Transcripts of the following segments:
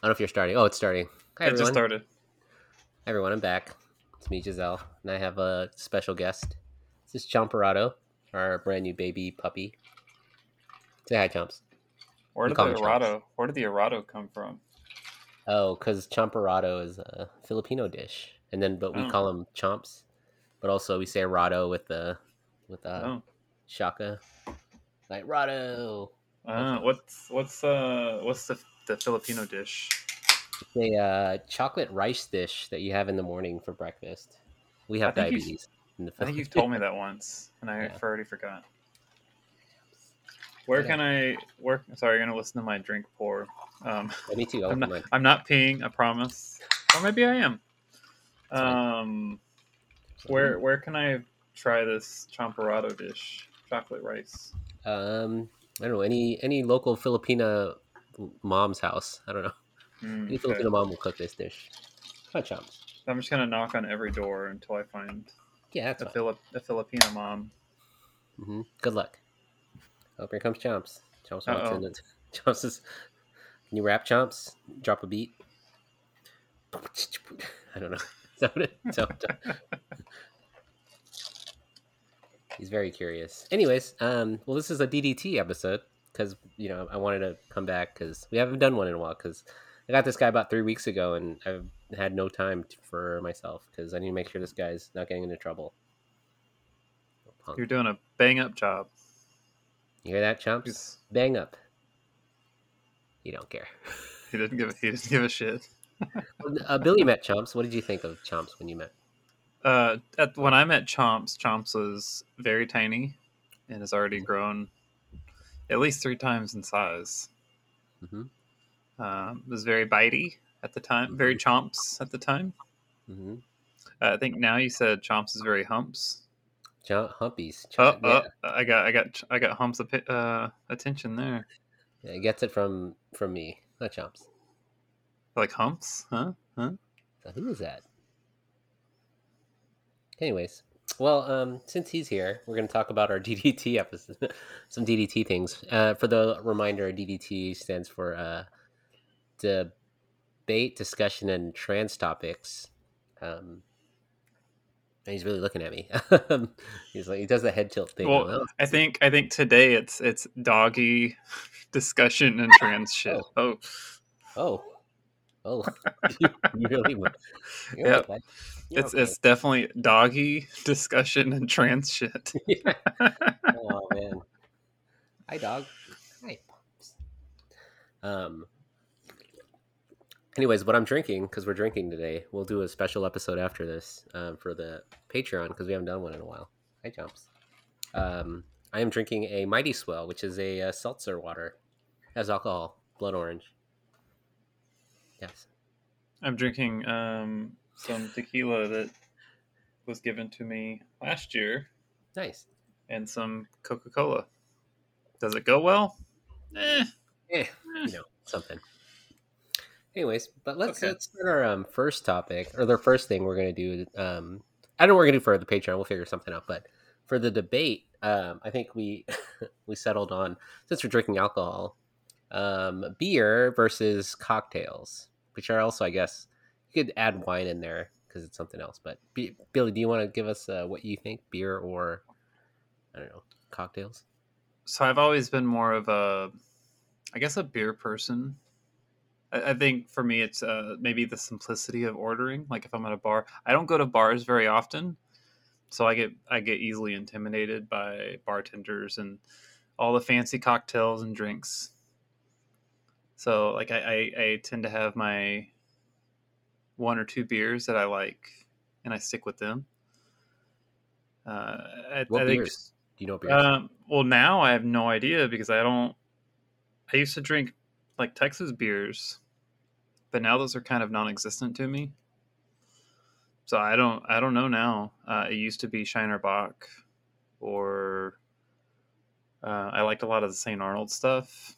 I don't know if you're starting. Oh, it's starting. Hi, It everyone. just started. Hi, everyone. I'm back. It's me, Giselle, and I have a special guest. This is Chomperado, our brand new baby puppy. Say hi, Chomps. Where did the Arado? Where did the Arado come from? Oh, because Chomperado is a Filipino dish, and then but we Oh. call them Chomps, but also we say Rado with the with the oh, shaka, like Rado. uh, what's what's uh what's the the Filipino dish? The uh, chocolate rice dish that you have in the morning for breakfast. We have diabetes. In the I think you've told me that once, and I Yeah. already forgot. Where Yeah. can I? work? Sorry, you're gonna listen to my drink pour. Um, Yeah, me too. I'll I'm not. mine. I'm not peeing. I promise. Or maybe I am. Um, where where can I try this champorado dish? Chocolate rice. Um, I don't know any any local Filipina mom's house. I don't know. Mm, okay. Filipino mom will cook this dish. Chomps. I'm just gonna knock on every door until I find Yeah, that's a, fine. Filip, a Filipino mom. Mm-hmm. Good luck. Oh, here comes Chomps. Chomps wants Uh-oh. in it. Chomps is. Can you rap, Chomps? Drop a beat. I don't know. Is that it? is He's very curious. Anyways, um, well, this is a DDT episode because you know I wanted to come back because we haven't done one in a while because I got this guy about three weeks ago and I've had no time t- for myself because I need to make sure this guy's not getting into trouble. Punk. You're doing a bang up job. You hear that, chumps? He's, Bang up. You don't care. he didn't give A, he didn't give a shit. Uh, Billie met Chomps. What did you think of Chomps when you met? Uh, at, when I met Chomps, Chomps was very tiny and has already grown at least three times in size. hmm Um, was very bitey at the time, very chomps at the time. hmm Uh, I think now you said Chomps is very humps. Chomp, humpies. Oh, yeah. oh, I got, I got, I got humps of uh, attention there. yeah, he gets it from from me, not Chomps. Like humps, huh? Huh? So who is that? Anyways, well, um, since he's here, we're going to talk about our DDT episode, some DDT things. Uh, for the reminder, DDT stands for uh, debate, discussion, and trans topics. Um, and he's really looking at me. he's like he does the head tilt thing. Well, Oh, I think, I think today it's it's doggy discussion and trans shit. Oh, oh, oh, you, you really went. you're Yep. okay. You're it's okay. it's definitely doggy discussion and trans shit. oh man. Hi dog. Hi pups. Um anyways, what I'm drinking, because we're drinking today, we'll do a special episode after this um, for the Patreon because we haven't done one in a while. Hi Jumps. Um I am drinking a Mighty Swell, which is a, uh seltzer water. has alcohol, blood orange. Yes. I'm drinking um, some tequila that was given to me last year, Nice. and some Coca Cola. Does it go well? Eh. Eh, you know, something. Anyways, but let's Okay. let's start our um, first topic or the first thing we're gonna do. Um, I don't know what we're gonna do for the Patreon. We'll figure something out. But for the debate, um, I think we we settled on since we're drinking alcohol, um, beer versus cocktails, which are also, I guess, you could add wine in there because it's something else. But B- Billie, do you want to give us uh, what you think, beer or I don't know, cocktails? So I've always been more of a, I guess, a beer person. I, think for me, it's uh, maybe the simplicity of ordering. Like if I'm at a bar, I don't go to bars very often, so I get I get easily intimidated by bartenders and all the fancy cocktails and drinks. So like I, I, I tend to have my one or two beers that I like, and I stick with them. Uh, I, What I think beers? Do you know beers? um, well, now I have no idea because I don't. I used to drink like Texas beers, but now those are kind of non-existent to me. So I don't. I don't know now. Uh, it used to be Shiner Bock, or uh, I liked a lot of the St. Arnold stuff.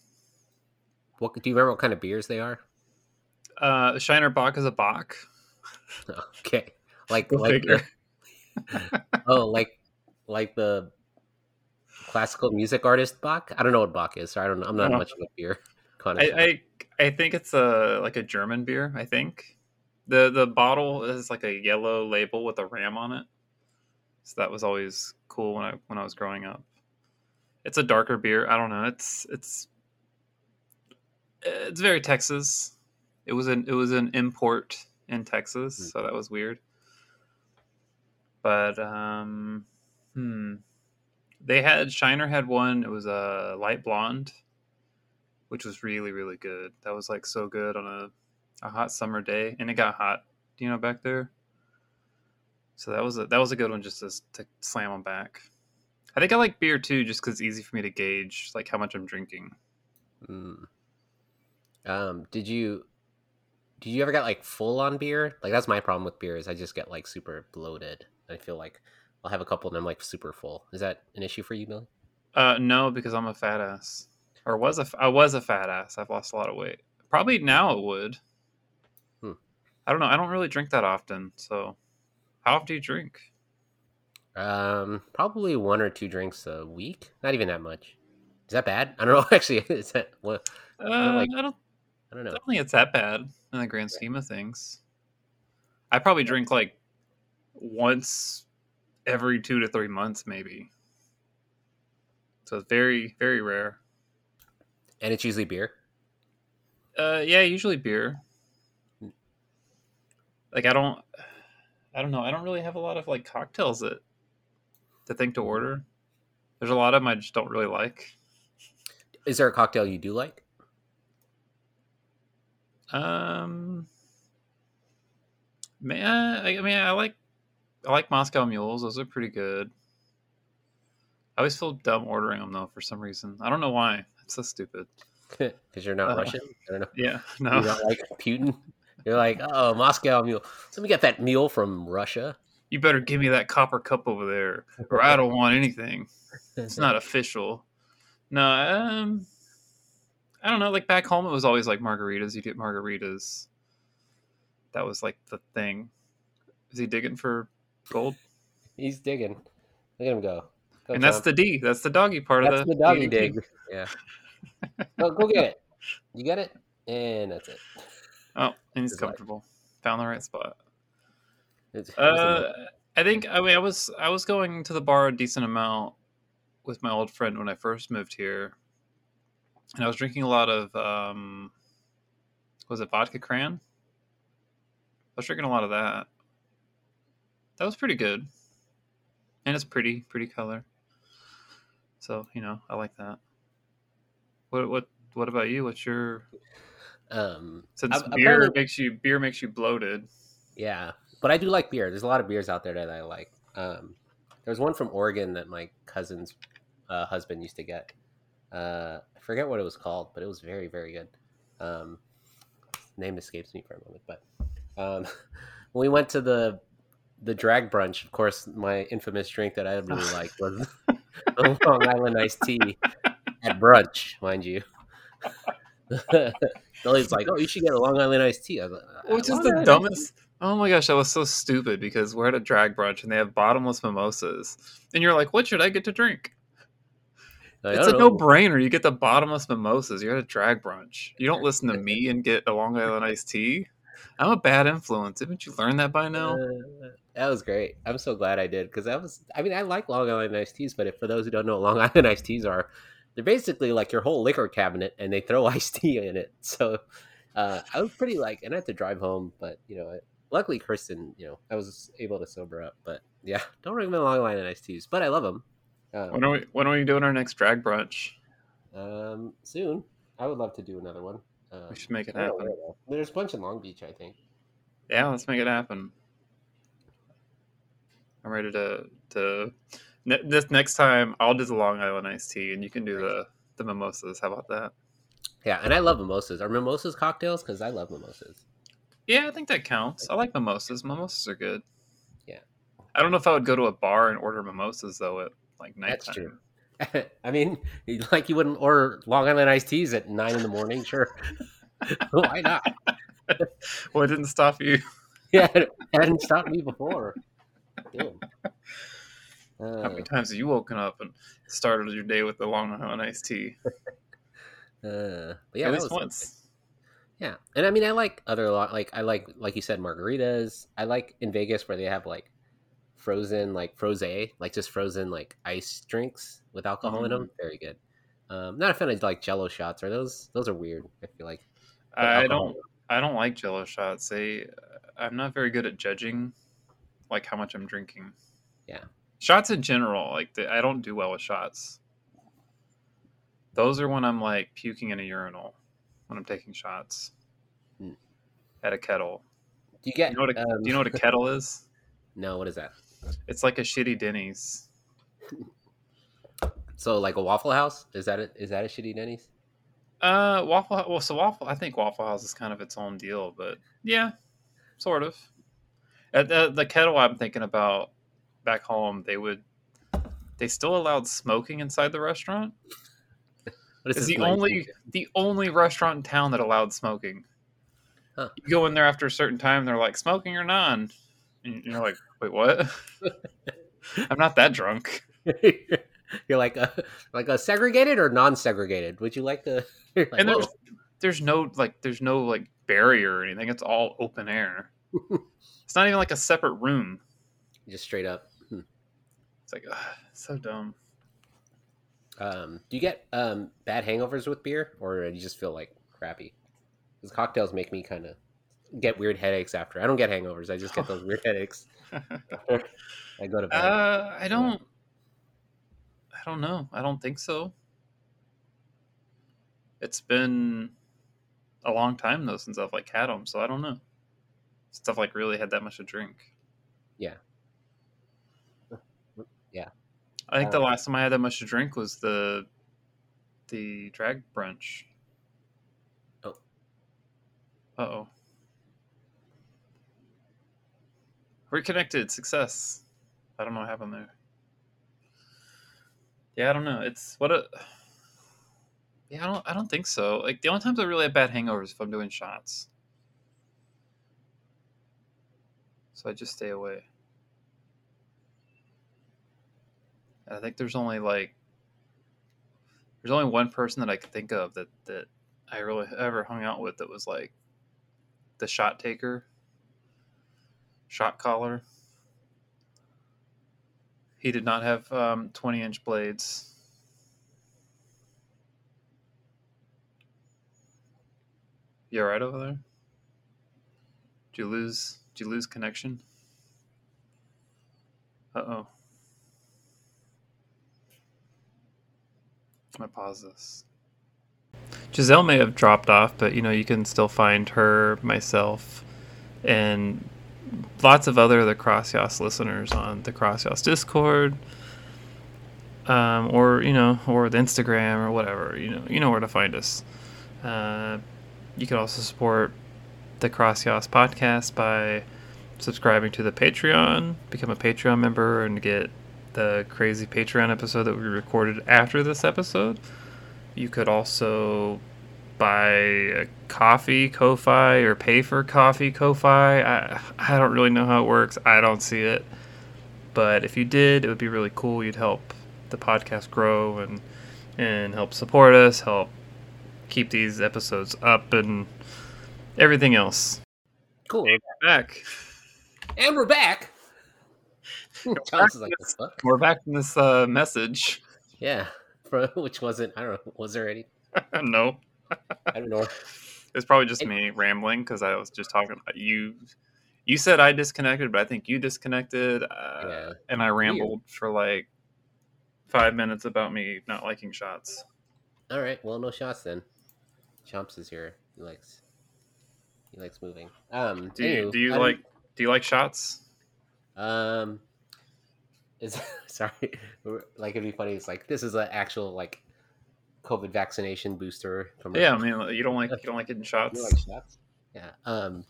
what do you remember? What kind of beers they are? Uh, Shiner Bock is a Bock. Okay, like like the, oh like like the classical music artist Bach. I don't know what Bach is, so I don't. know. I'm not Oh. much of a beer I. I I think it's a like a German beer. I think the the bottle is like a yellow label with a ram on it. So that was always cool when I when I was growing up. It's a darker beer. I don't know. It's it's it's very Texas. It was an it was an import in Texas, Hmm. so that was weird. But um, hmm, they had Shiner had one. It was a light blonde, which was really really good. That was like so good on a a hot summer day, and it got hot, you know, back there. So that was a that was a good one just to, to slam them back. I think I like beer too, just because it's easy for me to gauge like how much I'm drinking. Mm. Um, did you did you ever get like full on beer? Like that's my problem with beer is I just get like super bloated. I feel like I'll have a couple and I'm like super full. Is that an issue for you, Billie? Uh, no, because I'm a fat ass, or was a I was a fat ass. I've lost a lot of weight. Probably now it would. Hmm. I don't know. I don't really drink that often. So, how often do you drink? Um, probably one or two drinks a week. Not even that much. Is that bad? I don't know. Actually, is that what? Uh, like- I don't. I don't I know. don't think it's that bad in the grand scheme of things. I probably drink like once every two to three months, maybe. So it's very, very rare. And it's usually beer. Uh, yeah, usually beer. Like I don't, I don't know. I don't really have a lot of like cocktails that to think to order. There's a lot of them I just don't really like. Is there a cocktail you do like? Um, man, I, I mean, I like, I like Moscow Mules. Those are pretty good. I always feel dumb ordering them though for some reason. I don't know why. It's so stupid. Because you're not Uh, Russian. I don't know. Yeah, You no. don't like Putin. You're like, oh, Moscow mule. So we get that mule from Russia. You better give me that copper cup over there, or I don't want anything. It's not official. No, um, I don't know. Like back home, it was always like margaritas. You get margaritas. That was like the thing. Is he digging for gold? He's digging. Look at him go. Go, and that's the D. That's the doggy part that's of the the doggy DDT. dig. Yeah. go, go get it. You got it, and that's it. Oh, and he's His life. comfortable. Found the right spot. Uh, I think. I mean, I was I was going to the bar a decent amount with my old friend when I first moved here, and I was drinking a lot of um, was it vodka cran? I was drinking a lot of that. That was pretty good, and it's pretty, pretty color. So you know, I like that. What what what about you? What's your um, since I've beer kinda- makes you beer makes you bloated? yeah, but I do like beer. There's a lot of beers out there that I like. Um, there's one from Oregon that my cousin's uh, husband used to get. Uh, I forget what it was called, but it was very, very good. Um, name escapes me for a moment, but um, when we went to the the drag brunch, of course, my infamous drink that I really liked was the Long Island iced tea at brunch, mind you. Billie's like, "Oh, you should get a Long Island iced tea." Like, Which is the dumbest. Oh my gosh, that was so stupid because we're at a drag brunch and they have bottomless mimosas. And you're like, what should I get to drink? Like, it's a no brainer. You get the bottomless mimosas. You're at a drag brunch. You don't listen to me and get a Long Island iced tea. I'm a bad influence. Haven't you learned that by now? Uh, that was great. I'm so glad I did because that was. I mean, I like Long Island iced teas, but if, for those who don't know what Long Island iced teas are, they're basically like your whole liquor cabinet, and they throw iced tea in it. So uh, I was pretty like, and I had to drive home, but you know, luckily Kristen, you know, I was able to sober up. But yeah, don't recommend Long Island iced teas, but I love them. Um, When are we when are we doing our next drag brunch? um, soon, I would love to do another one. Um, We should make it don't know happen. There's a bunch in Long Beach, I think. Yeah, let's make it happen. I'm ready to to ne- this next time I'll do the Long Island iced tea and you can do the the mimosas. How about that? Yeah, and I love mimosas. Are mimosas cocktails? Because I love mimosas. Yeah, I think that counts. I like mimosas. Mimosas are good. Yeah. I don't know if I would go to a bar and order mimosas though at like nighttime. That's true. I mean, like you wouldn't order Long Island iced teas at nine in the morning, sure. Why not? Well, it didn't stop you. Yeah, it hadn't stopped me before. Damn. How Uh, many times have you woken up and started your day with the Long Island iced tea? uh, but yeah, at least was once. Yeah, and I mean, I like other lot like I like like you said margaritas. I like in Vegas where they have like frozen like froze like just frozen like ice drinks with alcohol in them. Very good. Um, not a fan of like Jello shots. Are those those are weird? I feel like I don't. I don't like Jello shots. They. I'm not very good at judging, like how much I'm drinking. Yeah. Shots in general, like the, I don't do well with shots. Those are when I'm like puking in a urinal when I'm taking shots Hmm. at a kettle. Do you get? You know what a, um, do you know what a kettle is? No, what is that? It's like a shitty Denny's. So like a Waffle House? Is that it? Is that a shitty Denny's? Uh, Waffle. Well, so Waffle. I think Waffle House is kind of its own deal, but yeah, sort of. At the, the kettle, I'm thinking about back home. They would. They still allowed smoking inside the restaurant. It's the 19 only the only restaurant in town that allowed smoking. Huh. You go in there after a certain time, they're like smoking or non, and you're like, wait, what? I'm not that drunk. You're like a like a segregated or non-segregated? Would you like to? like, and there's there's no like there's no like barrier or anything. It's all open air. it's not even like a separate room. just straight up. Hmm. It's like ugh, so dumb. Um, do you get um, bad hangovers with beer, or do you just feel like crappy? Because cocktails make me kind of get weird headaches after. I don't get hangovers. I just get those weird headaches. I go to bed. uh, I don't. I don't know. I don't think so. It's been a long time though since I've like had them, so I don't know. Since I've like really had that much to drink. Yeah. Yeah. I think the Uh, last time I had that much to drink was the the drag brunch. Oh. Uh oh. Reconnected success. I don't know what happened there. Yeah, I don't know. It's what a. Yeah, I don't. I don't think so. Like the only times I really have bad hangovers if I'm doing shots. So I just stay away. And I think there's only like there's only one person that I could think of that that I really ever hung out with that was like the shot taker, shot caller. He did not have um, 20 inch blades. You all right over there? Did you lose? Did you lose connection? Uh oh. I'm pause this. Giselle may have dropped off, but you know you can still find her, myself, and lots of other the CrossYAAS listeners on the CrossYAAS Discord, um, or you know, or the Instagram or whatever. You know, you know where to find us. Uh, you can also support the CrossYAAS podcast by subscribing to the Patreon, become a Patreon member, and get the crazy Patreon episode that we recorded after this episode. You could also buy a coffee Ko-Fi or pay for coffee Ko-Fi. I, I don't really know how it works. I don't see it. But if you did, it would be really cool. You'd help the podcast grow and and help support us, help keep these episodes up and everything else. cool. Back. And we're back. John's is like, "The fuck? We're back from this uh, message. Yeah. For, which wasn't, I don't know, was there any? no, I don't know. it's probably just me rambling because I was just talking. about You, you said I disconnected, but I think you disconnected, uh, Yeah. and I rambled for like five minutes about me not liking shots. All right. Well, no shots then. Chomps is here. He likes, he likes moving. Um, Do you, anywho, do you like do you like shots? Um, is sorry, like it'd be funny. It's like this is an actual like COVID vaccination booster. Commercial. Yeah, I mean you don't like you don't like getting shots. You like shots? Yeah. Um,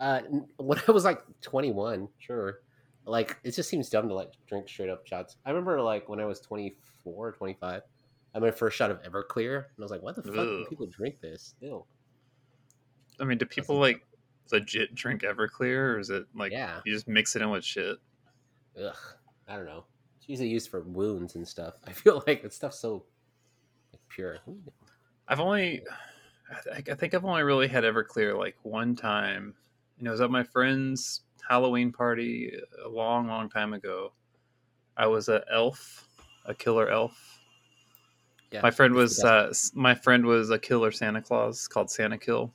uh, when I was like 21, sure. Like it just seems dumb to like drink straight up shots. I remember like when I was 24, 25, I had my first shot of Everclear, and I was like, "What the fuck do people drink this?" Ew. I mean, do people like legit drink Everclear, or is it like Yeah. you just mix it in with shit? Ugh. I don't know. It's usually used for wounds and stuff. I feel like that stuff's so pure. I've only I, I think I've only really had Everclear like one time. You know, it was at my friend's Halloween party a long, long time ago. I was a elf, a killer elf. Yeah, my friend was uh, my friend was a killer Santa Claus called Santa Kill.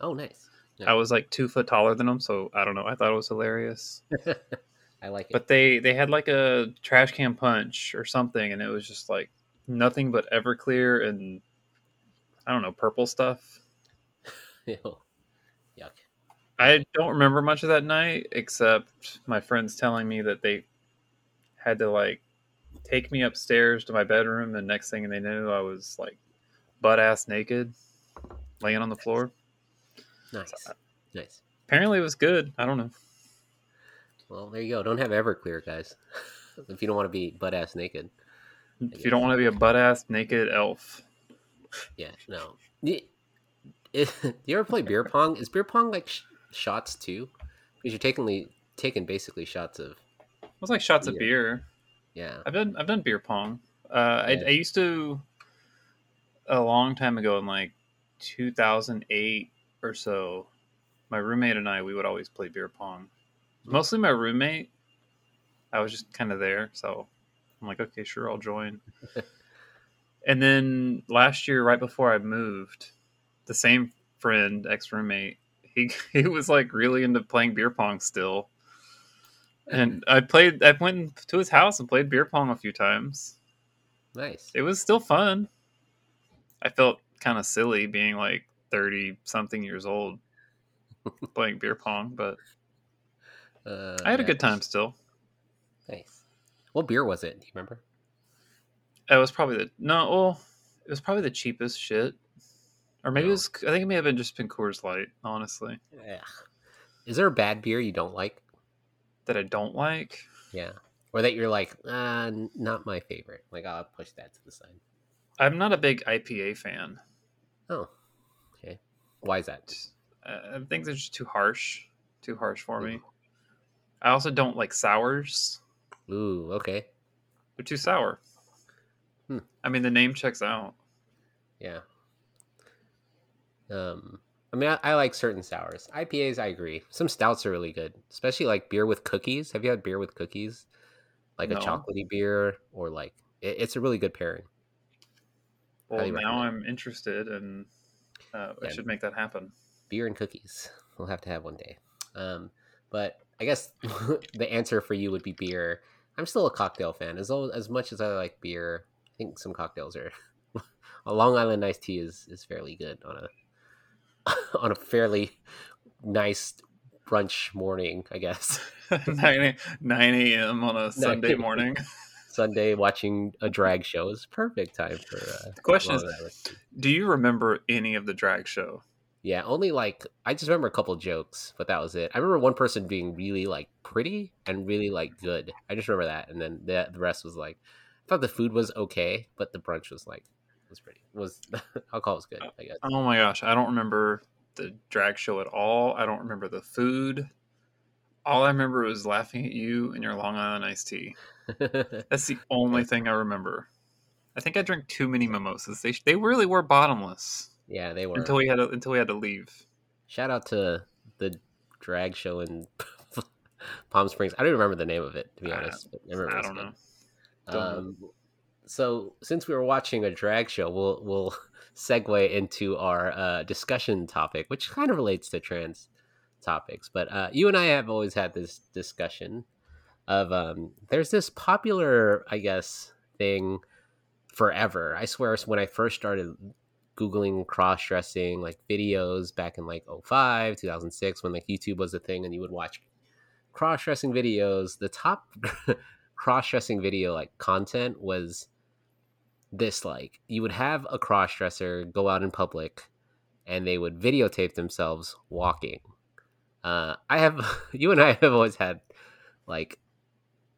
Oh, nice. Yeah. I was like two foot taller than him, so I don't know. I thought it was hilarious. I like it. But they they had like a trash can punch or something, and it was just like nothing but Everclear and I don't know purple stuff. Ew. Yuck. I don't remember much of that night except my friends telling me that they had to like take me upstairs to my bedroom, and next thing they knew, I was like butt ass naked, laying on the floor. Nice. Nice. Apparently, it was good. I don't know. Well, there you go. Don't have Everclear, guys. if you don't want to be butt ass naked. If you don't want to be a butt ass naked elf, Yeah, no. You, do you ever play beer pong? Is beer pong like sh- shots too? Because you're taking taking basically shots of it was like shots of beer. yeah. I've done I've done beer pong. Uh, I, I used to a long time ago in like 2008 or so. My roommate and I we would always play beer pong. Mostly my roommate. I was just kind of there, so I'm like, okay, sure, I'll join. and then last year, right before I moved, the same friend, ex roommate, he he was like really into playing beer pong still. And I played. I went to his house and played beer pong a few times. Nice. It was still fun. I felt kind of silly being like thirty something years old playing beer pong, but Uh, I had a good time still. Nice. What beer was it? Do you remember? It was probably the no. Well, it was probably the cheapest shit, or maybe it Oh. was. I think it may have been just been Coors Light. Honestly, Yeah. Is there a bad beer you don't like? that I don't like. Yeah. Or that you're like, uh, not my favorite. Like, I'll push that to the side. I'm not a big IPA fan. Oh, okay. Why is that? Uh, I think they're just too harsh. Too harsh for me. I also don't like sours. Ooh, okay. They're too sour. Hmm. I mean, the name checks out. Yeah. Um, I mean, I, I like certain sours. IPAs, I agree. Some stouts are really good, especially like beer with cookies. Have you had beer with cookies? Like No. a chocolatey beer, or like it, it's a really good pairing. Well, now. I'm interested, and uh, I Yeah. should make that happen. Beer and cookies. We'll have to have one day. Um, but I guess the answer for you would be beer. I'm still a cocktail fan. As as much as I like beer, I think some cocktails are. a Long Island iced tea is is fairly good on a on a fairly nice brunch morning, I guess. 9, 9 a.m. on a Sunday morning. Sunday watching a drag show is perfect time for. Uh, The question is, Long Island tea. do you remember any of the drag show? Yeah, only like I just remember a couple jokes, but that was it. I remember one person being really like pretty and really like good. I just remember that, and then the the rest was like, I thought the food was okay, but the brunch was like was pretty was alcohol was good. I guess. Oh my gosh, I don't remember the drag show at all. I don't remember the food. All I remember was laughing at you and your Long Island iced tea. That's the only thing I remember. I think I drank too many mimosas. They they really were bottomless yeah, they were. until we had to, until we had to leave. Shout out to the drag show in Palm Springs. I don't even remember the name of it to be I- honest. But I, remember I don't know. Don't know. Um, so since we were watching a drag show, we'll we'll segue into our uh, discussion topic, which kind of relates to trans topics. But uh, you and I have always had this discussion of um, there's this popular, I guess, thing forever. I swear, when I first started googling cross dressing like videos back in like 05 2006 when like youtube was a thing and you would watch cross dressing videos the top cross dressing video like content was this like you would have a cross dresser go out in public and they would videotape themselves walking. Uh i have you and i have always had like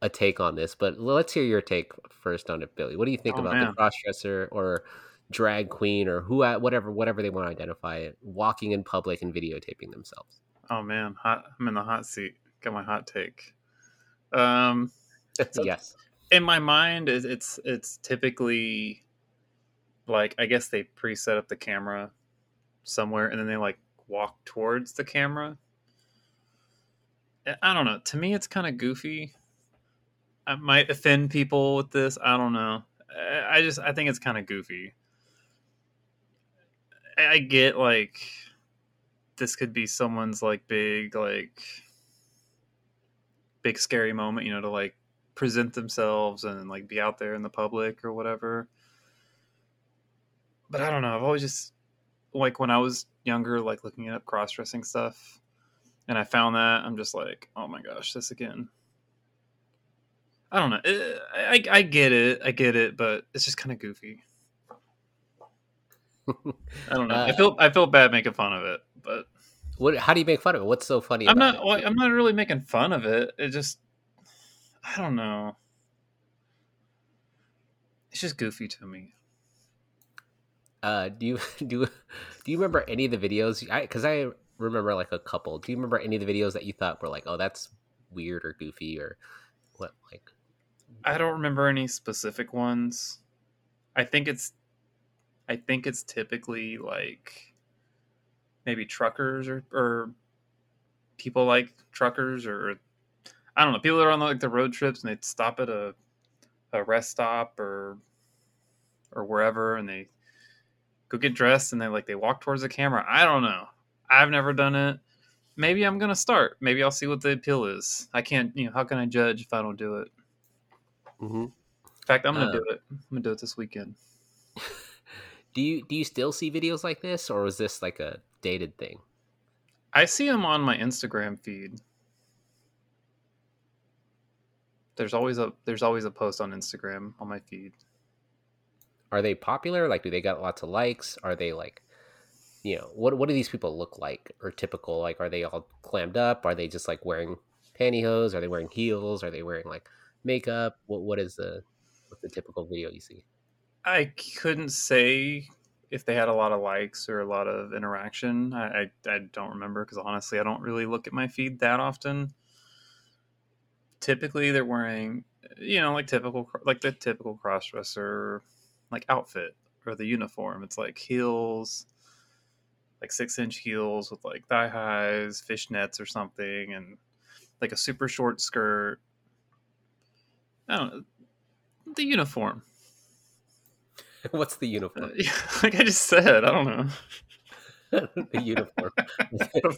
a take on this but let's hear your take first on it billie. What do you think Oh, about the cross dresser or drag queen or who uh, whatever whatever they want to identify it walking in public and videotaping themselves Oh man, hot, I'm in the hot seat. Got my hot take. Um, So- yes in my mind, it's it's typically like I guess they pre-set up the camera somewhere and then they like walk towards the camera. Eh, I don't know. To me, it's kind of goofy. I might offend people with this. I don't know. Eh, I just I think it's kind of goofy. I get like this could be someone's like big like big scary moment, you know, to like present themselves and like be out there in the public or whatever. But I don't know. I've always just like when I was younger, like looking up cross dressing stuff, and I found that I'm just like, oh my gosh, this again. I don't know. Eh, I, I get it. I get it, but it's just kind of goofy. I don't know. Uh, I feel I feel bad making fun of it, but what? How do you make fun of it? What's so funny? I'm not. Well, I'm not really making fun of it. It just I don't know. It's just goofy to me. Uh, do you do do you remember any of the videos? I because I remember like a couple. Do you remember any of the videos that you thought were like, oh, that's weird or goofy or what? Like, I don't remember any specific ones. I think it's, I think it's typically like maybe truckers or or people like truckers or I don't know people that are on like the road trips and they stop at a a rest stop or or wherever and they go get dressed and they like they walk towards the camera. I don't know. I've never done it. Maybe I'm gonna start. Maybe I'll see what the appeal is. I can't. You know, how can I judge if I don't do it? Mm-hmm. In fact, I'm gonna uh, do it. I'm gonna do it this weekend. do you do you still see videos like this, or is this like a dated thing? I see them on my Instagram feed. There's always a there's always a post on Instagram on my feed are they popular? Like, do they got lots of likes? Are they like, you know, what what do these people look like or typical? Like, are they all clammed up? Are they just like wearing pantyhose? Are they wearing heels? Are they wearing like makeup? What what is the what's the typical video you see? I couldn't say if they had a lot of likes or a lot of interaction. I I, I don't remember because honestly, I don't really look at my feed that often. Typically, they're wearing, you know, like typical, like the typical crossdresser like outfit or the uniform. It's like heels, like six inch heels with like thigh highs, fishnets or something, and like a super short skirt. I don't know. The uniform. What's the uniform? Uh, like I just said, I don't know. the uniform.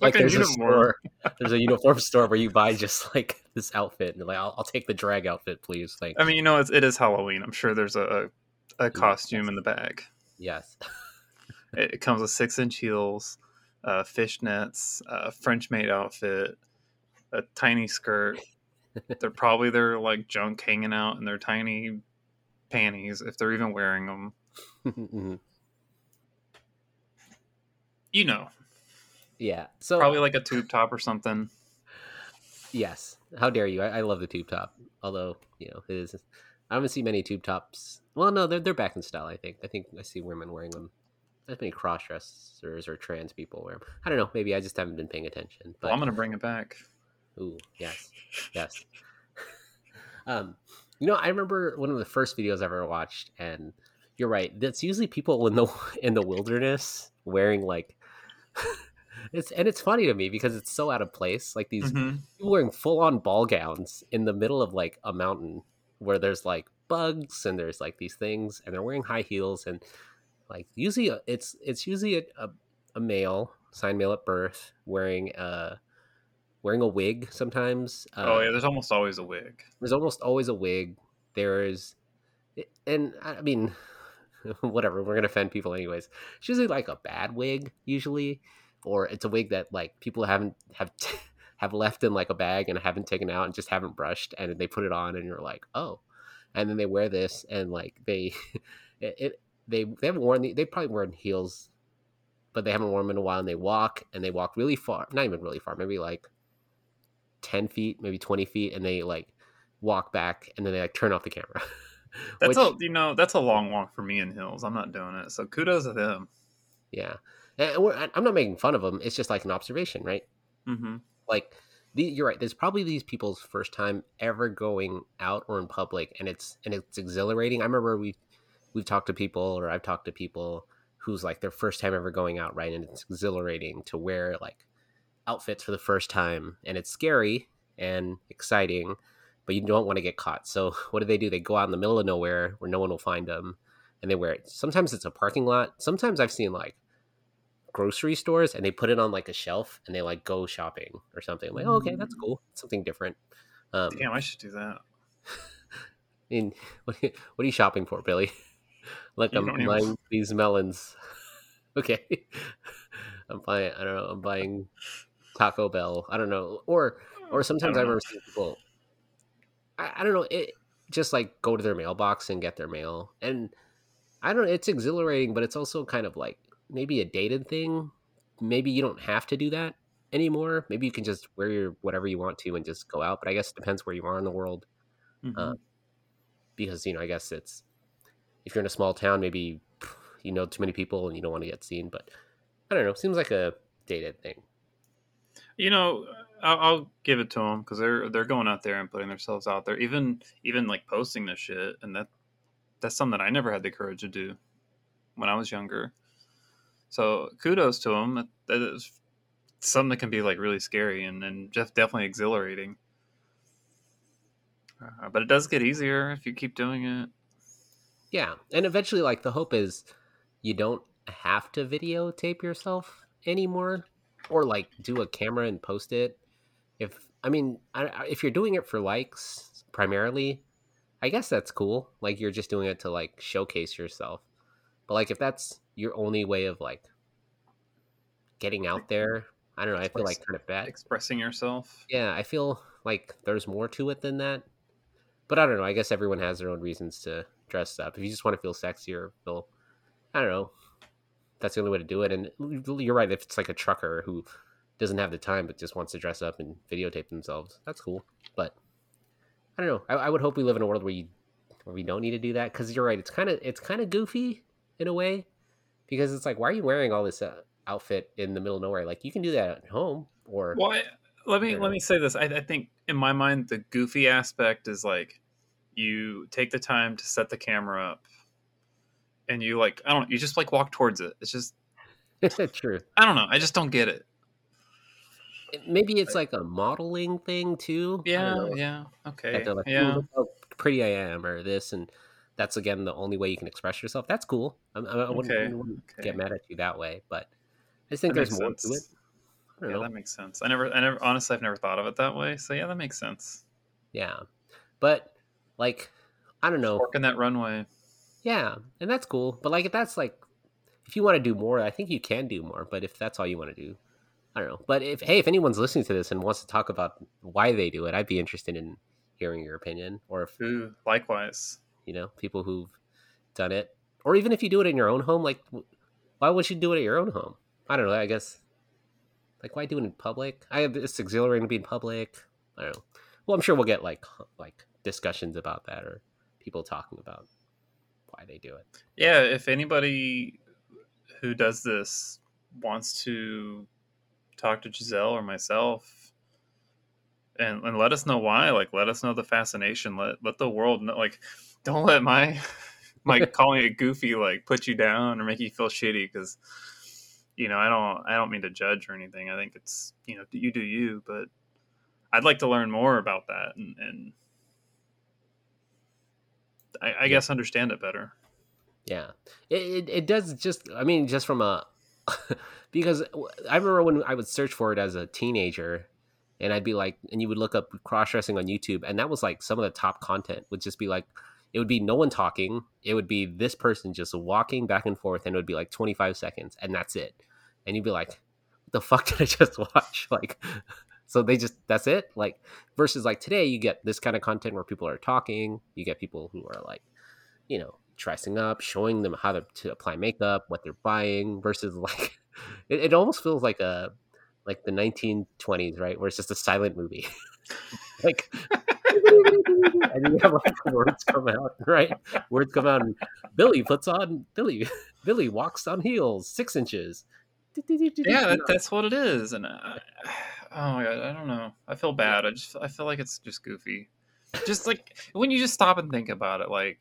like there's uniform. a store, there's a uniform store where you buy just like this outfit, and like I'll, I'll take the drag outfit, please. Like I mean, you know, it's, it is Halloween. I'm sure there's a, a costume yes. in the bag. Yes. it comes with six inch heels, uh, fishnets, a French maid outfit, a tiny skirt. they're probably their like junk hanging out in their tiny panties if they're even wearing them. Mm-hmm. you know. Yeah. So probably like a tube top or something. Yes. How dare you? I, I love the tube top. Although, you know, it is I haven't seen many tube tops. Well, no, they're they're back in style. I think. I think I see women wearing them. Not many cross dressers or trans people wear them. I don't know. Maybe I just haven't been paying attention. But well, I'm gonna bring it back. Ooh, yes, yes. um, you know, I remember one of the first videos I ever watched, and you're right. That's usually people in the in the wilderness wearing like. it's and it's funny to me because it's so out of place. Like these mm-hmm. people wearing full on ball gowns in the middle of like a mountain where there's like bugs and there's like these things and they're wearing high heels and like usually uh, it's it's usually a, a, a male signed male at birth wearing a wearing a wig sometimes oh yeah um, there's almost always a wig. there's almost always a wig. There's and i mean whatever we're gonna offend people anyways. It's usually like a bad wig usually or it's a wig that like people haven't have t- have left in like a bag and haven't taken out and just haven't brushed and they put it on and you're like oh. And then they wear this and like they it, it they they haven't worn the, they probably worn heels but they haven't worn them in a while and they walk and they walk really far not even really far maybe like 10 feet maybe 20 feet and they like walk back and then they like turn off the camera. That's Which, a you know that's a long walk for me in hills. I'm not doing it. So kudos to them. Yeah. And i'm not making fun of them it's just like an observation right? Mm-hmm. Like the, you're right. There's probably these people's first time ever going out or in public and it's and it's exhilarating. I remember we we've talked to people or i've talked to people who's like their first time ever going out, right? And it's exhilarating to wear like outfits for the first time, and it's scary and exciting, but you don't want to get caught. So what do they do? They go out in the middle of nowhere where no one will find them, and they wear it. Sometimes it's a parking lot. Sometimes I've seen like grocery stores and they put it on like a shelf and they like go shopping or something. I'm like, oh, okay, that's Mm. cool. Something different. Um, Damn, I should do that. I mean, what are, you, what are you shopping for, Billie? Look, You I'm don't even- buying these melons. okay, I'm buying. I don't know. I'm buying Taco Bell. I don't know. Or or sometimes I know. remember seeing people. I, I don't know. It just like go to their mailbox and get their mail, and I don't. Know, it's exhilarating, but it's also kind of like maybe a dated thing. Maybe you don't have to do that anymore. Maybe you can just wear your whatever you want to and just go out. But I guess it depends where you are in the world Mhm. uh, because you know I guess it's if you're in a small town, maybe you know too many people and you don't want to get seen. But I don't know. Seems like a dated thing. You know, I'll, I'll give it to them because they're they're going out there and putting themselves out there, even even like posting this shit, and that that's something that I never had the courage to do when I was younger. So kudos to them. That, is something that can be like really scary and and just definitely exhilarating. Uh, but it does get easier if you keep doing it. Yeah, and eventually, like the hope is you don't have to videotape yourself anymore, or like do a camera and post it. If I mean, I, if you're doing it for likes primarily, I guess that's cool. Like you're just doing it to like showcase yourself. But like if that's your only way of like getting out there, I don't know. I feel like kind of bad. Expressing yourself. Yeah, I feel like there's more to it than that. But I don't know. I guess everyone has their own reasons to dress up. If you just want to feel sexy or feel, I don't know, that's the only way to do it. And you're right. If it's like a trucker who doesn't have the time but just wants to dress up and videotape themselves, that's cool. But I don't know. I, I would hope we live in a world where you where we don't need to do that because you're right. It's kind of it's kind of goofy in a way because it's like why are you wearing all this uh, outfit in the middle of nowhere? Like you can do that at home or Well, I, let me let me say this. I, I think in my mind, the goofy aspect is like you take the time to set the camera up, and you like I don't you just like walk towards it. It's just it's true. I don't know. I just don't get it. Maybe it's like a modeling thing too. Yeah, yeah, okay, like, "Ooh, yeah. look how pretty I am, or this, and that's again the only way you can express yourself. That's cool. I, I, wouldn't, Okay, wouldn't okay. get mad at you that way, but I just think That there's more to it. Yeah, know. that makes sense. I never, I never, honestly, I've never thought of it that way. So yeah, that makes sense. Yeah, but like, I don't know. Working that runway. Yeah, and that's cool. But like, if that's like, if you want to do more, I think you can do more. But if that's all you want to do, I don't know. But if hey, if anyone's listening to this and wants to talk about why they do it, I'd be interested in hearing your opinion. Or if Ooh, likewise. you know people who've done it, or even if you do it in your own home, like why would you do it at your own home? I don't know. I guess like why do it in public? I have it's exhilarating to be in public. I don't know. Well, I'm sure we'll get like like discussions about that or people talking about why they do it. Yeah, if anybody who does this wants to talk to Giselle or myself and, and let us know why, like let us know the fascination. Let let the world know like don't let my my calling it goofy like put you down or make you feel shitty because you know, I don't I don't mean to judge or anything. I think it's you know, you do you, but I'd like to learn more about that and, and I, I guess understand it better. Yeah, it, it it does just. I mean, just from a because I remember when I would search for it as a teenager, and I'd be like, and you would look up cross dressing on YouTube, and that was like some of the top content would just be like, it would be no one talking, it would be this person just walking back and forth, and it would be like twenty five seconds, and that's it, and you'd be like, what the fuck did I just watch? Like, so they just that's it. Like versus like today, you get this kind of content where people are talking, you get people who are like, you know dressing up, showing them how to, to apply makeup, what they're buying, versus like it, it almost feels like a like the 1920s, right, where it's just a silent movie, like. and you have like words come out, right? Words come out, and Billie puts on Billie. Billie walks on heels, six inches. yeah that, that's what it is and uh, I, oh my god i don't know i feel bad i just i feel like it's just goofy just like when you just stop and think about it like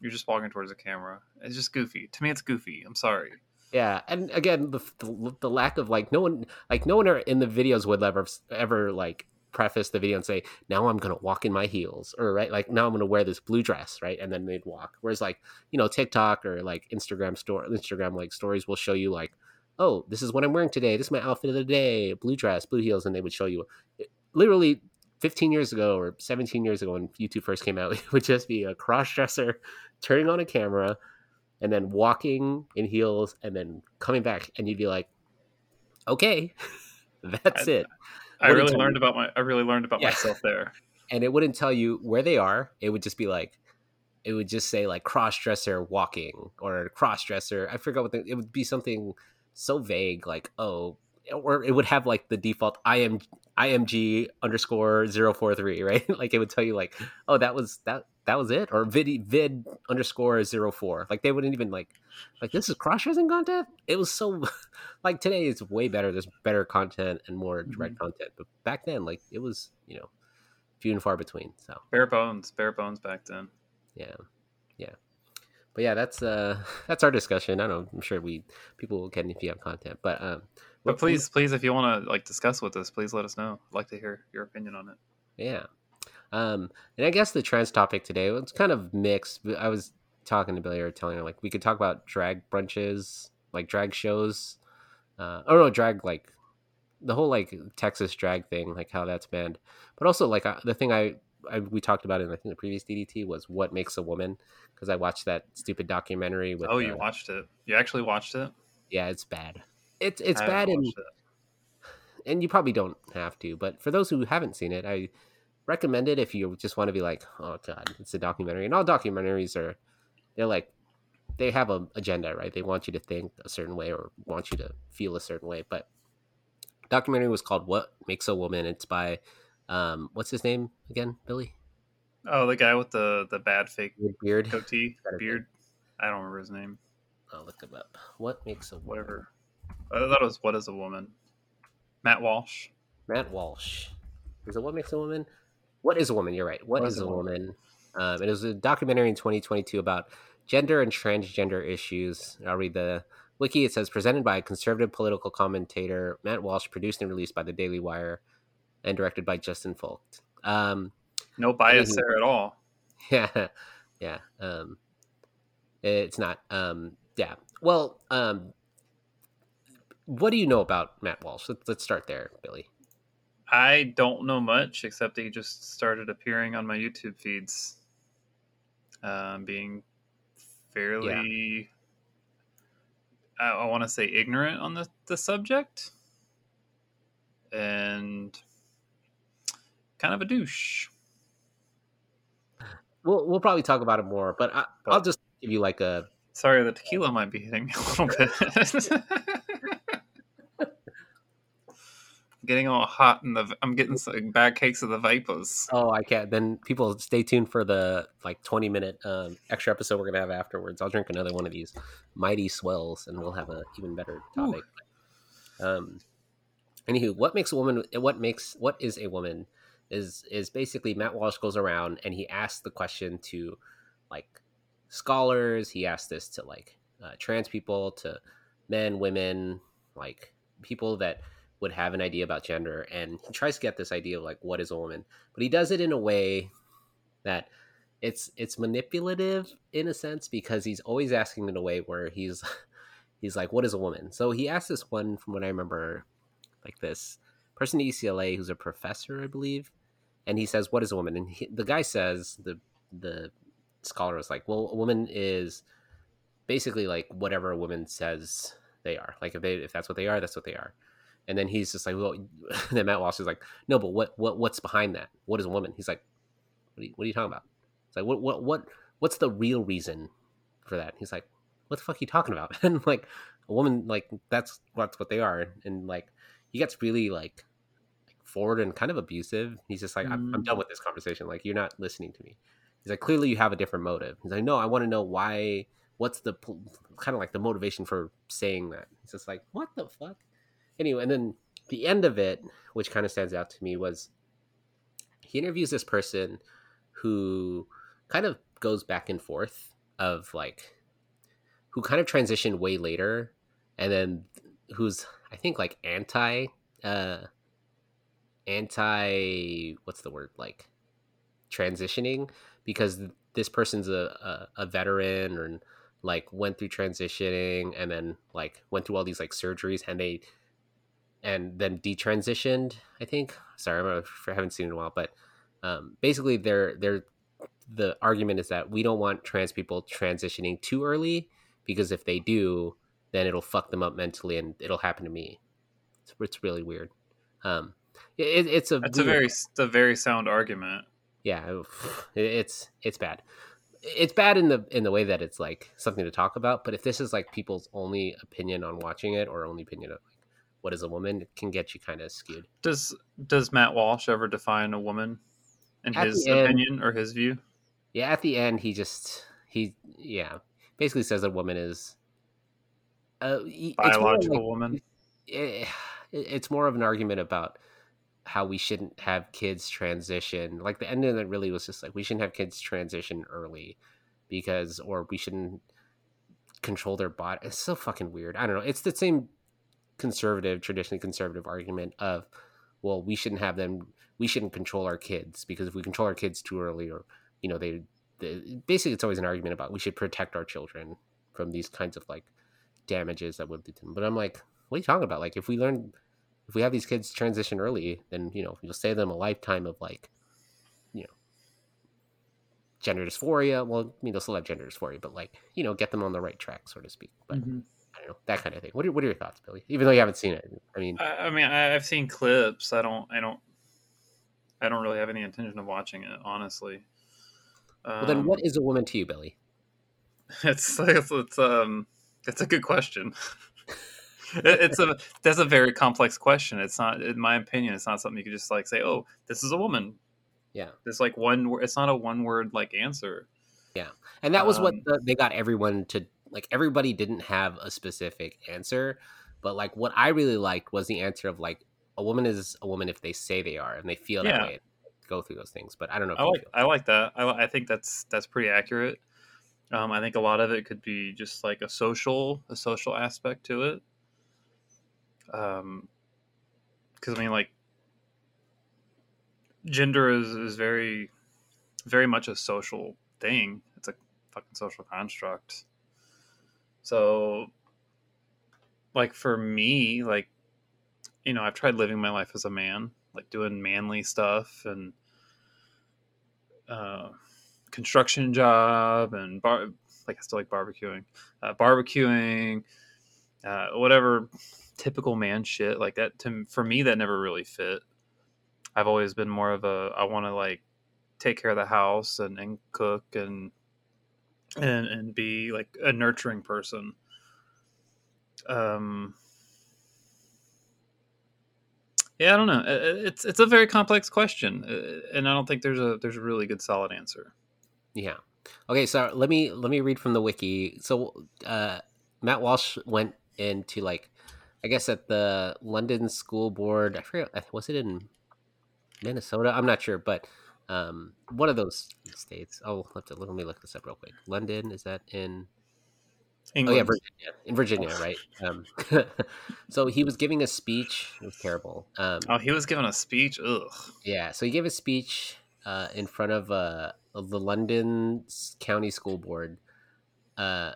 you're just walking towards the camera. It's just goofy. To me, it's goofy. I'm sorry. Yeah, and again, the, the the lack of like no one like no one in the videos would ever ever like preface the video and say, "Now I'm gonna walk in my heels," or right, like now I'm gonna wear this blue dress, right, and then they'd walk. Whereas like you know TikTok or like Instagram store Instagram like stories will show you like, "Oh, this is what I'm wearing today. This is my outfit of the day: blue dress, blue heels," and they would show you eh, literally 15 years ago or 17 years ago when YouTube first came out, it would just be a cross dresser turning on a camera and then walking in heels and then coming back and you'd be like, okay, that's I, it. I really learned you. about my I really learned about yeah. myself there. And it wouldn't tell you where they are. It would just be like it would just say like cross dresser walking or cross dresser. I forgot what the, it would be something so vague like oh or it would have like the default IM IMG underscore 043, right? like it would tell you like, oh, that was that that was it, or vid vid underscore 04. Like they wouldn't even like like this is dressing content. It was so like today it's way better. There's better content and more direct mm-hmm. content, but back then like it was you know few and far between. So bare bones, bare bones back then. Yeah, yeah. But yeah, that's uh that's our discussion. I don't know. I'm sure we people will get if you have content, but um but please, please, if you want to like discuss with us, please let us know. I'd like to hear your opinion on it. Yeah. Um, and I guess the trans topic today was kind of mixed. I was talking to Billie or telling her like we could talk about drag brunches, like drag shows. Uh, oh no, drag like the whole like Texas drag thing, like how that's banned. But also like the thing I, I, we talked about it in I think the previous DDT was what makes a woman because I watched that stupid documentary. With, oh, you uh, watched it? You actually watched it? Yeah, it's bad. It's it's bad and and you probably don't have to, but for those who haven't seen it, I recommend it if you just want to be like, oh god, it's a documentary. And all documentaries are they're like they have an agenda, right? They want you to think a certain way or want you to feel a certain way. But documentary was called "What Makes a Woman." It's by um, what's his name again, Billie? Oh, the guy with the the bad fake beard, goatee, beard. I don't remember his name. I'll look him up. What makes a whatever. I thought it was What is a Woman? Matt Walsh. Matt Walsh. Is it What Makes a Woman? What is a Woman? You're right. what, what is, is, a Woman? woman? Um, it was a documentary in 2022 about gender and transgender issues. I'll read the wiki. It says presented by a conservative political commentator Matt Walsh, produced and released by the Daily Wire, and directed by Justin Folk. Um, no bias there at all. Yeah, yeah. Um, it's not. Um, yeah. Well, um, what do you know about Matt Walsh? Let's, let's start there, Billie. I don't know much except that he just started appearing on my YouTube feeds, um, being fairly, yeah. I, I want to say, ignorant on the, the subject, and kind of a douche. We'll we'll probably talk about it more, but, I, will just give you like a. Sorry, the tequila might be hitting me a little bit. getting all hot in the I'm getting some bad cakes of the vapors. Oh, I can't. Then people stay tuned for the like 20 minute um, extra episode we're gonna have afterwards. I'll drink another one of these mighty swells, and we'll have an even better topic. Ooh. Um. Anywho, what makes a woman? What makes what is a woman? Is is basically Matt Walsh goes around and he asks the question to like scholars. He asks this to like uh, trans people, to men, women, like people that would have an idea about gender. And he tries to get this idea of like what is a woman. But he does it in a way that it's it's manipulative in a sense because he's always asking in a way where he's he's like what is a woman? So he asked this one from what i remember like this person at ucla who's a professor i believe and he says what is a woman and he, the guy says the the scholar is like well a woman is basically like whatever a woman says they are like if they if that's what they are that's what they are and then he's just like, well, then Matt Walsh is like, no, but what, what, what's behind that? What is a woman? He's like, what are you, what are you talking about? It's like, what, what, what, what's the real reason for that? He's like, what the fuck are you talking about? and like, a woman, like, that's, that's what they are. And like, he gets really like, forward and kind of abusive. He's just like, mm. I'm, I'm done mm. with this conversation. Like, you're not listening to me. He's like, clearly you have a different motive. He's like, no, I want to know why, what's the kind of like the motivation for saying that? He's just like, what the fuck? anyway, and then the end of it, which kind of stands out to me, was he interviews this person who kind of goes back and forth of like who kind of transitioned way later, and then who's I think like anti uh anti what's the word like transitioning because this person's a, a, a veteran or like went through transitioning and then like went through all these like surgeries and they and then detransitioned i think? Sorry i haven't seen it in a while but um, basically they're they're the argument is that we don't want trans people transitioning too early because if they do then it'll fuck them up mentally and it'll happen to me. It's, it's really weird. Um it, it's a it's a very it's a very sound argument. Yeah it's it's bad. It's bad in the in the way that it's like something to talk about but if this is like people's only opinion on watching it or only opinion of like what is a woman it can get you kind of skewed. Does does matt walsh ever define a woman in at his opinion end, or his view? Yeah at the end he just he yeah basically says a woman is uh, a biological like, woman? it, it's more of an argument about how we shouldn't have kids transition. Like the end of it really was just like we shouldn't have kids transition early because or we shouldn't control their body. It's so fucking weird. I don't know. It's the same conservative, traditionally conservative argument of well, we shouldn't have them we shouldn't control our kids because if we control our kids too early or you know they, they basically it's always an argument about we should protect our children from these kinds of like damages that would do to them. But I'm like, what are you talking about? Like if we learn if we have these kids transition early, then you know you'll save them a lifetime of like, you know, gender dysphoria. Well, I mean they'll still have gender dysphoria, but like you know, get them on the right track, so to speak. But mm-hmm. I don't know that kind of thing. What are, what are your thoughts, Billie? Even though you haven't seen it, I mean, I, I mean, I've seen clips. I don't, I don't, I don't really have any intention of watching it, honestly. Um, well, then, what is a woman to you, Billie? It's it's, it's um, it's a good question. it's a that's a very complex question. It's not, in my opinion, it's not something you could just like say, "Oh, this is a woman." Yeah, it's like one. It's not a one word like answer. Yeah, and that was um, what the, they got everyone to like. Everybody didn't have a specific answer, but like what I really liked was the answer of like a woman is a woman if they say they are and they feel yeah. way. Go through those things, but I don't know. I like I like that. I, I think that's that's pretty accurate. Um, I think a lot of it could be just like a social a social aspect to it um because i mean like gender is is very very much a social thing. It's a fucking social construct. So like for me like you know i've tried living my life as a man like doing manly stuff and uh construction job and bar like i still like barbecuing uh, barbecuing uh, whatever typical man shit like that to for me that never really fit. I've always been more of a i want to like take care of the house and, and cook and and and be like a nurturing person. Um yeah i don't know. It's it's a very complex question uh, and i don't think there's a there's a really good solid answer. Yeah. Okay so let me let me read from the wiki. So uh matt walsh went into like I guess at the London School Board. I forget. Was it in Minnesota? I'm not sure, but um, one of those states. Oh, let, let me look this up real quick. London is that in? England. Oh yeah, Virginia. In Virginia, right? Um, so he was giving a speech. It was terrible. Um, oh, he was giving a speech. Ugh. Yeah, so he gave a speech uh, in front of, uh, of the London County School Board. Uh,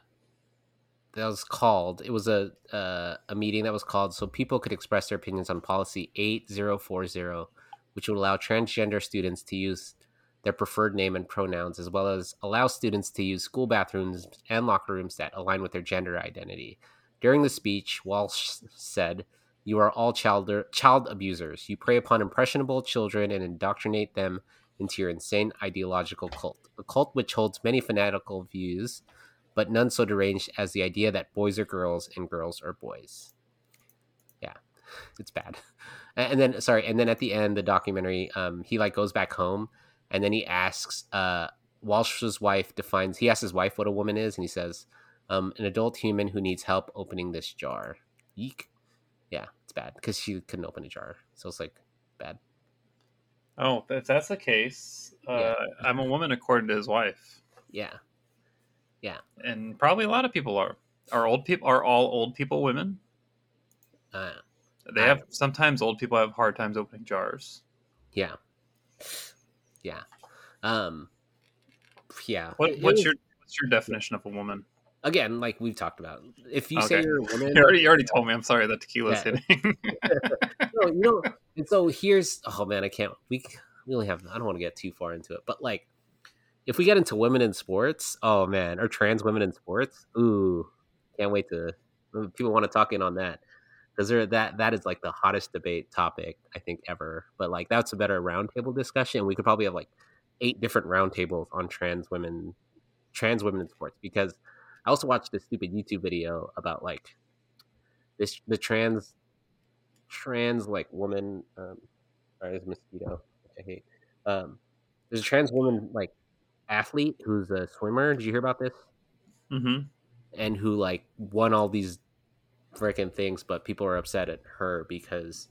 that was called. It was a uh, a meeting that was called so people could express their opinions on policy 8040, which would allow transgender students to use their preferred name and pronouns, as well as allow students to use school bathrooms and locker rooms that align with their gender identity. During the speech, Walsh said, "You are all child child abusers. You prey upon impressionable children and indoctrinate them into your insane ideological cult, a cult which holds many fanatical views." But none so deranged as the idea that boys are girls and girls are boys. Yeah, it's bad. And then, sorry, and then at the end, the documentary, um, he like goes back home, and then he asks, uh, Walsh's wife defines. He asks his wife what a woman is, and he says, um, "An adult human who needs help opening this jar." Yeek. Yeah, it's bad because she couldn't open a jar, so it's like bad. Oh, if that's the case, uh, yeah. I'm a woman according to his wife. Yeah, Yeah. and probably a lot of people are. Are old people are all old people women? Uh, They I- have sometimes old people have hard times opening jars. yeah, yeah, um, yeah. What, what's your what's your definition of a woman? again? Like we've talked about, if you say you're a woman, You already, you already told me. I'm sorry that tequila's Yeah. hitting. no, you know, and so here's oh man, I can't. We we only have. I don't want to get too far into it, but like, if we get into women in sports, oh man, or trans women in sports, ooh, can't wait to. People want to talk in on that because that that is like the hottest debate topic I think ever. But like that's a better roundtable discussion. We could probably have like eight different roundtables on trans women, trans women in sports because I also watched this stupid YouTube video about like this the trans trans like woman um sorry there's mosquito which i hate um there's a trans woman like athlete who's a swimmer. Did you hear about this? Hmm and who like won all these freaking things but people are upset at her because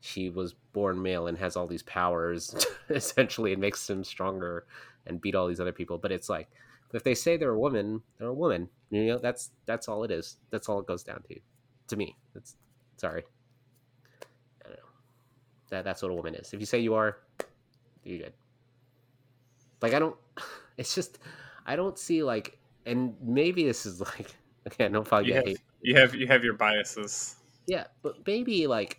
she was born male and has all these powers essentially and makes them stronger and beat all these other people. But it's like if they say they're a woman they're a woman. You know that's that's all it is. That's all it goes down to to me. That's sorry. I don't know. That that's what a woman is. If you say you are, you're good. Like I don't. It's just I don't see like, and maybe this is like again, no probably You have, hate. you have you have your biases. Yeah, but maybe like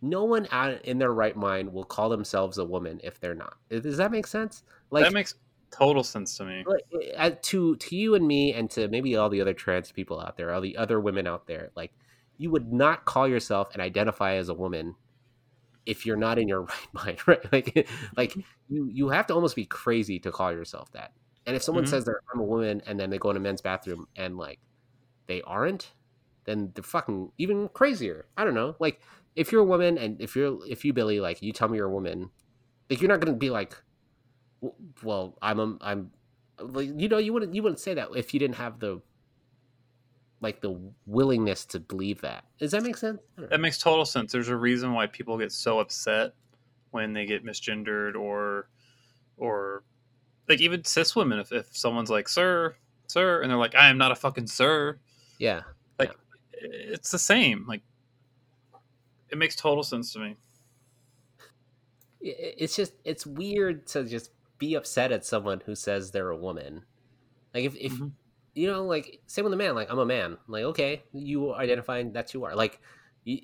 no one in their right mind will call themselves a woman if they're not. Does that make sense? Like that makes total sense to me. like, uh, to to you and me and to maybe all the other trans people out there all the other women out there like you would not call yourself and identify as a woman if you're not in your right mind right? Like like you you have to almost be crazy to call yourself that. And if someone Mhm. says they're I'm a woman and then they go in a men's bathroom and like they aren't then they're fucking even crazier. I don't know. Like if you're a woman and if you're if you billie like you tell me you're a woman like you're not gonna be like well i'm a, i'm like you know you wouldn't you wouldn't say that if you didn't have the like the willingness to believe that. Does that make sense? I don't know. That makes total sense. There's a reason why people get so upset when they get misgendered or or like even cis women if, if someone's like sir sir and they're like i am not a fucking sir. Yeah. Like it's the same. Like it makes total sense to me. It's just it's weird to just be upset at someone who says they're a woman. Like if, if Mhm. You know like same with a man like i'm a man like okay you identifying that's who you are like you,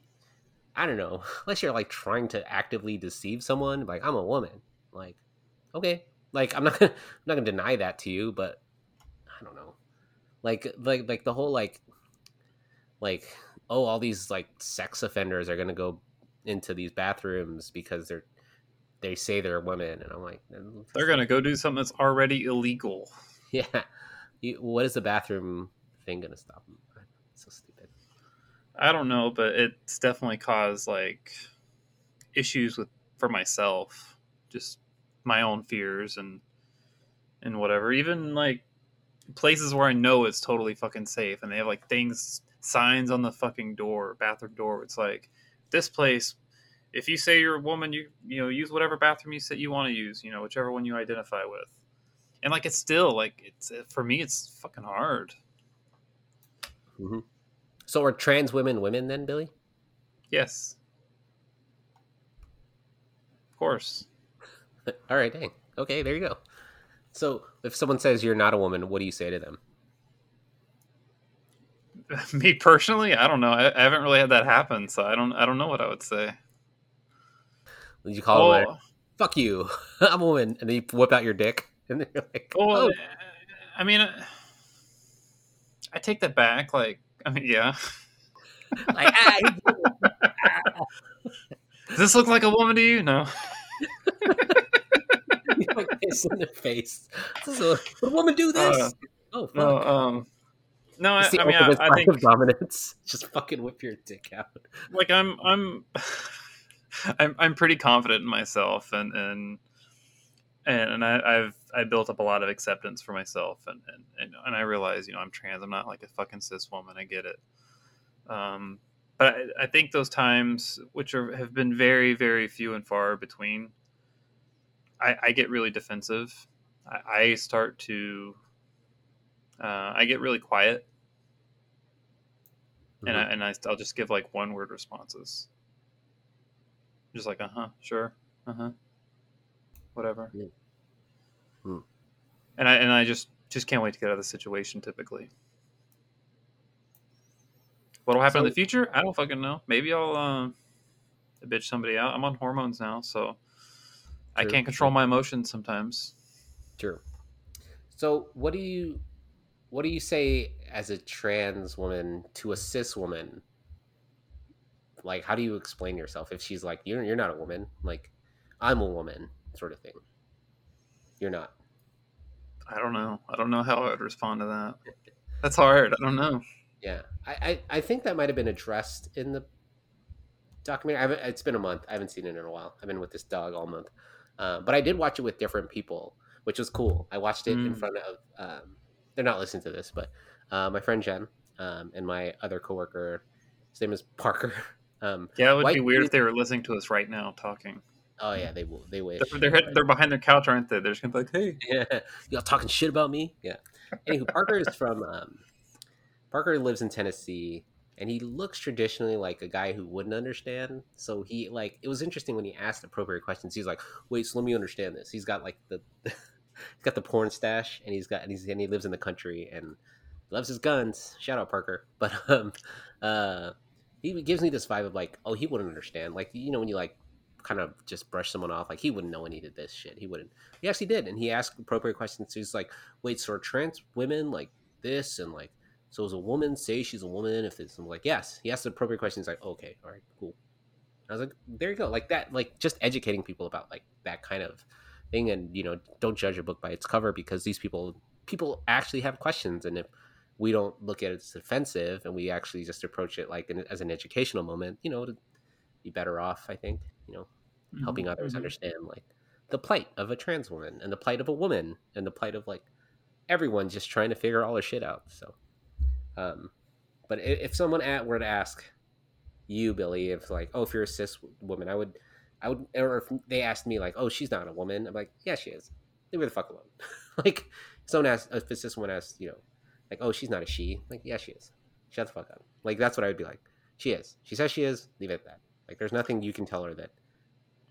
i don't know unless you're like trying to actively deceive someone like i'm a woman like okay like i'm not gonna i'm not gonna deny that to you but i don't know like like like the whole like like oh all these like sex offenders are gonna go into these bathrooms because they're they say they're women and i'm like they're gonna go do something that's already illegal. Yeah you, what is the bathroom thing gonna stop them so stupid. I don't know but it's definitely caused like issues with for myself just my own fears and and whatever. Even like places where i know it's totally fucking safe and they have like things signs on the fucking door bathroom door. It's like this place if you say you're a woman you you know use whatever bathroom you say you want to use you know whichever one you identify with and like it's still like it's uh, for me it's fucking hard. Mm-hmm. So are trans women women then billie? Yes. Of course. All right dang. Okay there you go. So if someone says you're not a woman what do you say to them? Me personally? I don't know. I, I haven't really had that happen so i don't i don't know what i would say. Would you call them oh, like, fuck you. I'm a woman and then you whip out your dick and then you're like well, oh. i mean uh, i take that back like i mean yeah. Like, ah, does this look like a woman to you? No. You like piss in their face. This is a, would a woman do this? Uh, oh fuck. no um no I, the I mean I, I think of dominance. Just fucking whip your dick out. Like I'm I'm I'm I'm pretty confident in myself and and and, and I, I've I built up a lot of acceptance for myself and, and and and I realize you know I'm trans I'm not like a fucking cis woman I get it um but I, I think those times which are have been very very few and far between I, I get really defensive I, I start to Uh, I get really quiet, and I, Mhm. and I, I'll just give like one word responses, just like uh huh, sure, uh huh, whatever. Mm. And I and I just just can't wait to get out of the situation. Typically, what'll happen in the future? I don't fucking know. Maybe I'll uh, bitch somebody out. I'm on hormones now, so I can't control my emotions sometimes. True. So, what do you what do you say as a trans woman to a cis woman? Like, how do you explain yourself if she's like, "You're you're not a woman," like, "I'm a woman," sort of thing. You're not. I don't know. I don't know how I would respond to that. That's hard. I don't know. Yeah, I I, I think that might have been addressed in the documentary. I haven't, it's been a month. I haven't seen it in a while. I've been with this dog all month, uh, but I did watch it with different people, which was cool. I watched it in Mm. front of. Um, they're not listening to this, but uh, my friend Jen um, and my other coworker, his name is Parker. Um, Yeah, it would be weird dude- if they were listening to us right now talking. Oh yeah, they will. They wish. They're, they're they're behind their couch, aren't they? They're just gonna be like, "Hey, yeah, y'all talking shit about me. Yeah. Anywho, Parker is from um, Parker lives in Tennessee, and he looks traditionally like a guy who wouldn't understand. So he like it was interesting when he asked appropriate questions. He's like, "Wait, so let me understand this." He's got like the he's got the porn stash, and he's got and he's and he lives in the country and loves his guns. Shout out Parker, but um, uh, he gives me this vibe of like, oh, he wouldn't understand. Like you know when you like kind of just brush someone off, like he wouldn't know any of this shit. He wouldn't. He actually did, and he asked appropriate questions. He's like, "Wait, so are trans women like this?" And like, so does a woman say she's a woman if it's I'm like, yes. He asked the appropriate questions. Like, okay, all right, cool. I was like, there you go, like that, like just educating people about like that kind of thing, and you know, don't judge a book by its cover because these people people actually have questions, and if we don't look at it as offensive and we actually just approach it like an, as an educational moment, you know, to be better off. I think you know helping others Mhm. understand like the plight of a trans woman and the plight of a woman and the plight of like everyone just trying to figure all their shit out. So, um, but if someone at were to ask you, Billie, if like, oh, if you're a cis woman, I would, I would, or if they asked me like, oh, she's not a woman, I'm like, yeah, she is. Leave her the fuck alone. like, someone asks, if a cis woman asks, you know, like, oh, she's not a she, like, yeah, she is. Shut the fuck up. Like, that's what I would be like. She is. She says she is. Leave it at that. Like, there's nothing you can tell her that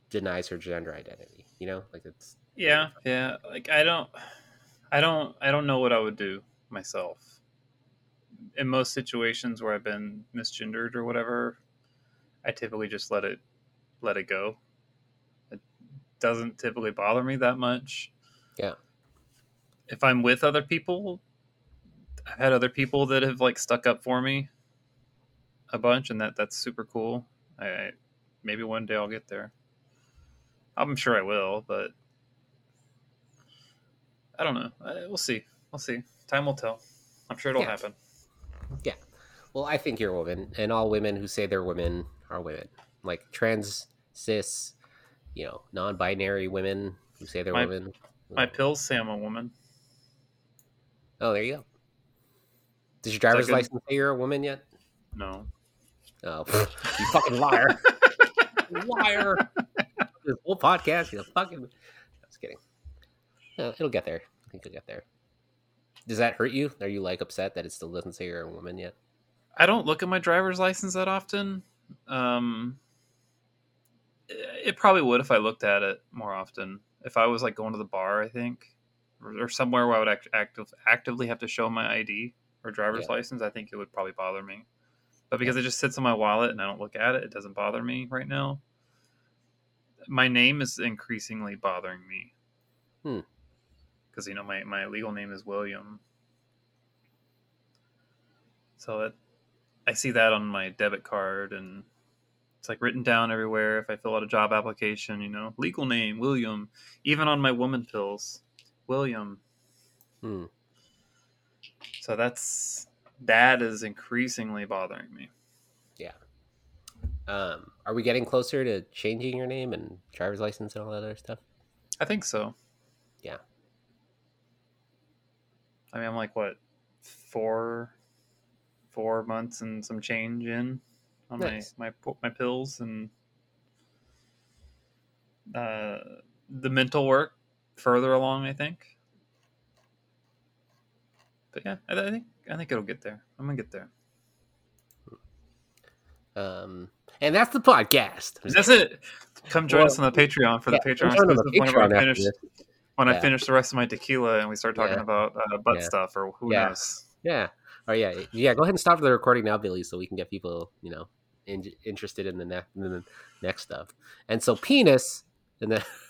denies her gender identity. You know, like it's Yeah, yeah. Like I don't, I don't, I don't know what I would do myself. In most situations where I've been misgendered or whatever, I typically just let it, let it go. It doesn't typically bother me that much. Yeah. If I'm with other people, I've had other people that have like stuck up for me a bunch, and that that's super cool. I, I maybe one day I'll get there. I'm sure I will, but I don't know. We'll see. We'll see. Time will tell. I'm sure it'll Yeah. happen. Yeah. Well, I think you're a woman, and all women who say they're women are women. Like trans, cis, you know, non-binary women who say they're My- women. My pills say I'm a woman. Oh, there you go. Does your driver's license say you're a woman yet? No. Oh, you fucking liar! liar! This whole podcast, you fucking. Just kidding. No, it'll get there. I think it'll get there. Does that hurt you? Are you like upset that it still doesn't say you're a woman yet? I don't look at my driver's license that often. Um, it probably would if I looked at it more often. If I was like going to the bar, I think, or, or somewhere where I would act, active, actively have to show my ID or driver's Yeah. license, I think it would probably bother me. But because it just sits in my wallet and I don't look at it, it doesn't bother me right now. My name is increasingly bothering me. Hmm. Because you know my my legal name is William. So it, I see that on my debit card and it's like written down everywhere if I fill out a job application, you know, legal name, William. Even on my woman pills, William. Hmm. So that's that is increasingly bothering me. Um, are we getting closer to changing your name and driver's license and all that other stuff? I think so. Yeah. I mean, I'm like what four, four months and some change in on Nice. my my my pills and uh, the mental work further along. I think. but yeah, I, I think I think it'll get there. I'm gonna get there. Um, and that's the podcast. That's it. Come join well, us on the Patreon for yeah, the Patreon. The Patreon I finish, when yeah. I finish the rest of my tequila and we start talking yeah. about uh, butt stuff or who knows. Yeah. Oh yeah, yeah. Go ahead and stop the recording now, Billie, so we can get people, you know, in- interested in the, ne- in the next stuff. And so, penis, and then